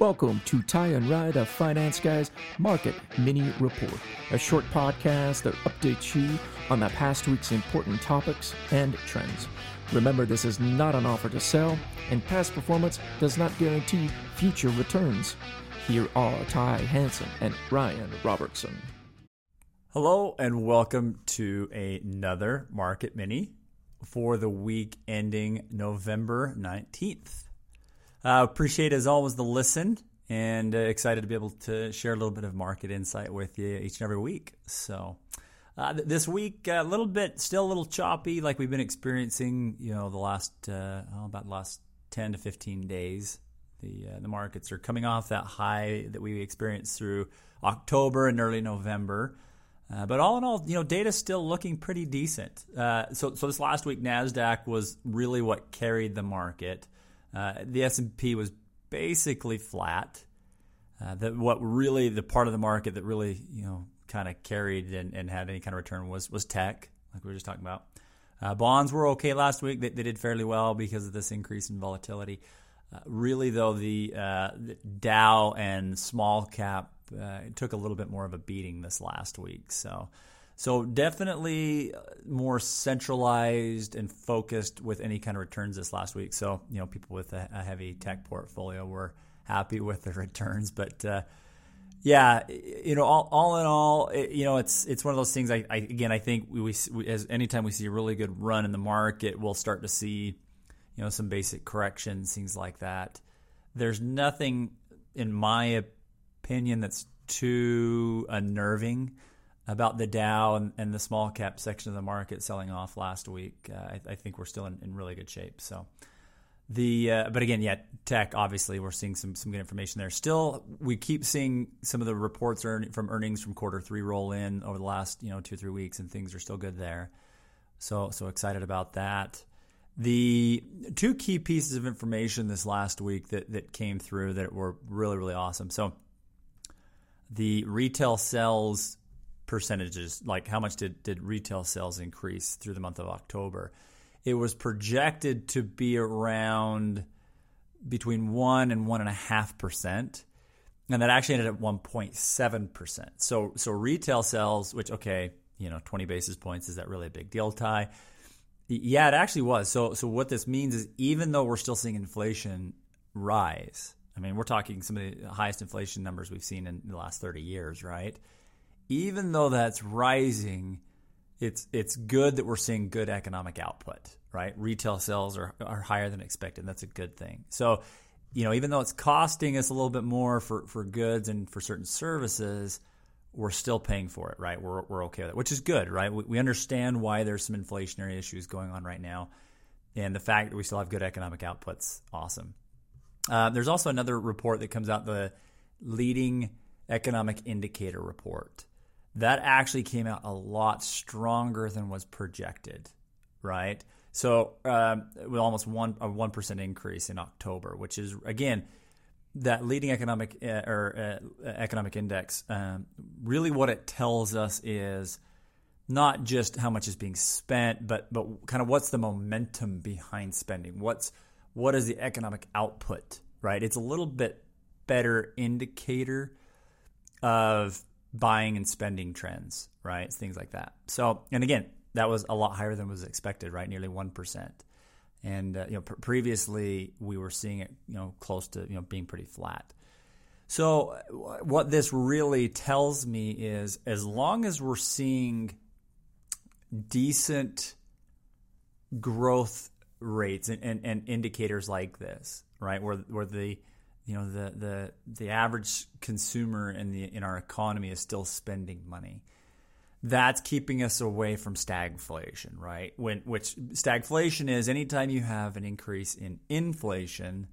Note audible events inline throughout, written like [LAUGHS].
Welcome to Ty and Ride, a finance guy's market mini report, a short podcast that updates you on the past week's important topics and trends. Remember, this is not an offer to sell, and past performance does not guarantee future returns. Here are Ty Hanson and Ryan Robertson. Hello, and welcome to another Market Mini for the week ending November 19th. Uh, appreciate as always the listen and uh, excited to be able to share a little bit of market insight with you each and every week. So uh, th- this week a little bit still a little choppy like we've been experiencing you know the last uh, oh, about last 10 to 15 days. The uh, the markets are coming off that high that we experienced through October and early November. Uh, but all in all, you know, data's still looking pretty decent. Uh, so, so this last week, Nasdaq was really what carried the market. Uh, the S&P was basically flat. Uh, the, what really the part of the market that really you know kind of carried and, and, had any kind of return was was tech, like we were just talking about. Uh, bonds were okay last week; they, they, did fairly well because of this increase in volatility. Uh, really, though, the, uh, the, Dow and small cap took a little bit more of a beating this last week. So so definitely uh, more centralized and focused with any kind of returns this last week. So you know, people with a, heavy tech portfolio were happy [LAUGHS] with the returns, but uh, yeah, you know, all, all in all, it, you know, it's it's one of those things. I, I again, I think we, we, as anytime we see a really good run in the market, we'll start to see you know some basic corrections, things like that. There's nothing, in my opinion, that's too unnerving about the Dow and, and, the small cap section of the market selling off last week. Uh, I, I, think we're still in, in, really good shape. So the uh, but again, yeah, tech obviously we're seeing some some good information there. Still, we keep seeing some of the reports from earnings from quarter three roll in over the last you know two three weeks, and things are still good there. So so excited about that. The two key pieces of information this last week that that came through that were really really awesome. So the retail sales percentages, like how much did, did retail sales increase through the month of October? It was projected to be around between one and one and that actually ended at one point seven percent. So so retail sales, which okay, you know, twenty basis points is that really a big deal, Ty? Yeah, it actually was. So so what this means is even though we're still seeing inflation rise, I mean, we're talking some of the highest inflation numbers we've seen in the last 30 years, right? Even though that's rising, it's it's good that we're seeing good economic output, right? Retail sales are, are higher than expected. That's a good thing. So, you know, even though it's costing us a little bit more for, for goods and for certain services, we're still paying for it, right? We're, we're okay with it, which is good, right? We, we understand why there's some inflationary issues going on right now. And the fact that we still have good economic outputs, awesome. Uh, there's also another report that comes out, the leading economic indicator report that actually came out a lot stronger than was projected, right? So um, with almost one a one percent increase in October, which is again that leading economic uh, or uh, economic index. Um, really, what it tells us is not just how much is being spent, but but kind of what's the momentum behind spending. What's what is the economic output, right? It's a little bit better indicator of buying and spending trends, right? Things like that. So, and again, that was a lot higher than was expected, right? Nearly 1%. And, uh, you know, pr- previously we were seeing it, you know, close to, you know, being pretty flat. So, what this really tells me is as long as we're seeing decent growth rates and, and, and indicators like this, right, where, where the, you know the the the average consumer in the in our economy is still spending money. That's keeping us away from stagflation right? When which stagflation is anytime you have an increase in inflation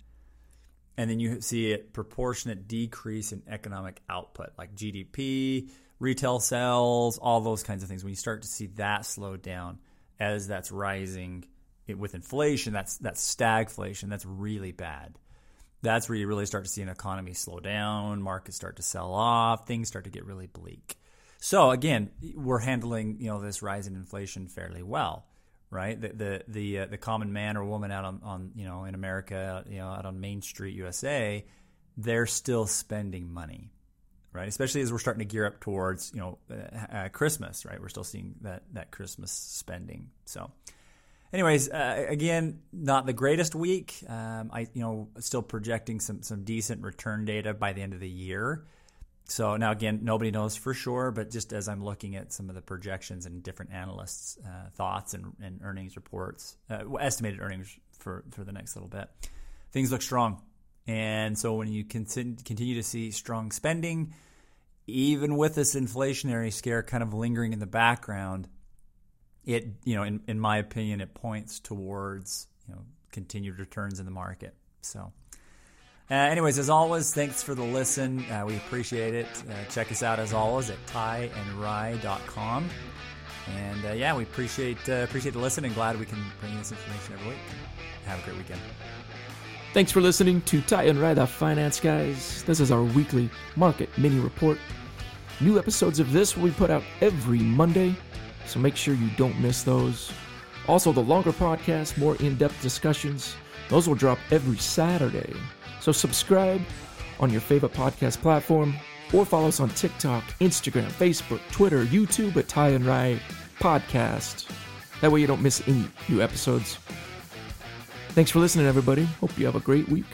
and then you see a proportionate decrease in economic output like GDP retail sales all those kinds of things when you start to see that slow down as that's rising with inflation that's that's stagflation that's really bad that's where you really start to see an economy slow down, markets start to sell off, things start to get really bleak. So again, we're handling you know this rise in inflation fairly well, right? The the the, uh, the common man or woman out on, on you know in America, you know out on Main Street, USA, they're still spending money, right? Especially as we're starting to gear up towards you know uh, uh, Christmas, right? We're still seeing that that Christmas spending. So, anyways, uh, again, not the greatest week. Um, I you know still projecting some some decent return data by the end of the year. So now again, nobody knows for sure, but just as I'm looking at some of the projections and different analysts' uh, thoughts and, and, earnings reports, uh, estimated earnings for for the next little bit, things look strong. And so when you continue to see strong spending, even with this inflationary scare kind of lingering in the background, it you know in, in my opinion it points towards you know continued returns in the market. So. Uh, anyways, as always, thanks for the listen. Uh, we appreciate it. Uh, check us out as always at tieandrye.com. And uh, yeah, we appreciate uh, appreciate the listen and glad we can bring you this information every week. Have a great weekend. Thanks for listening to Ty and Rye the Finance Guys. This is our weekly market mini report. New episodes of this will be put out every Monday, so make sure you don't miss those. Also, the longer podcasts, more in depth discussions, those will drop every Saturday. So subscribe on your favorite podcast platform or follow us on TikTok, Instagram, Facebook, Twitter, YouTube at Ty and Rye Podcast. That way you don't miss any new episodes. Thanks for listening, everybody. Hope you have a great week.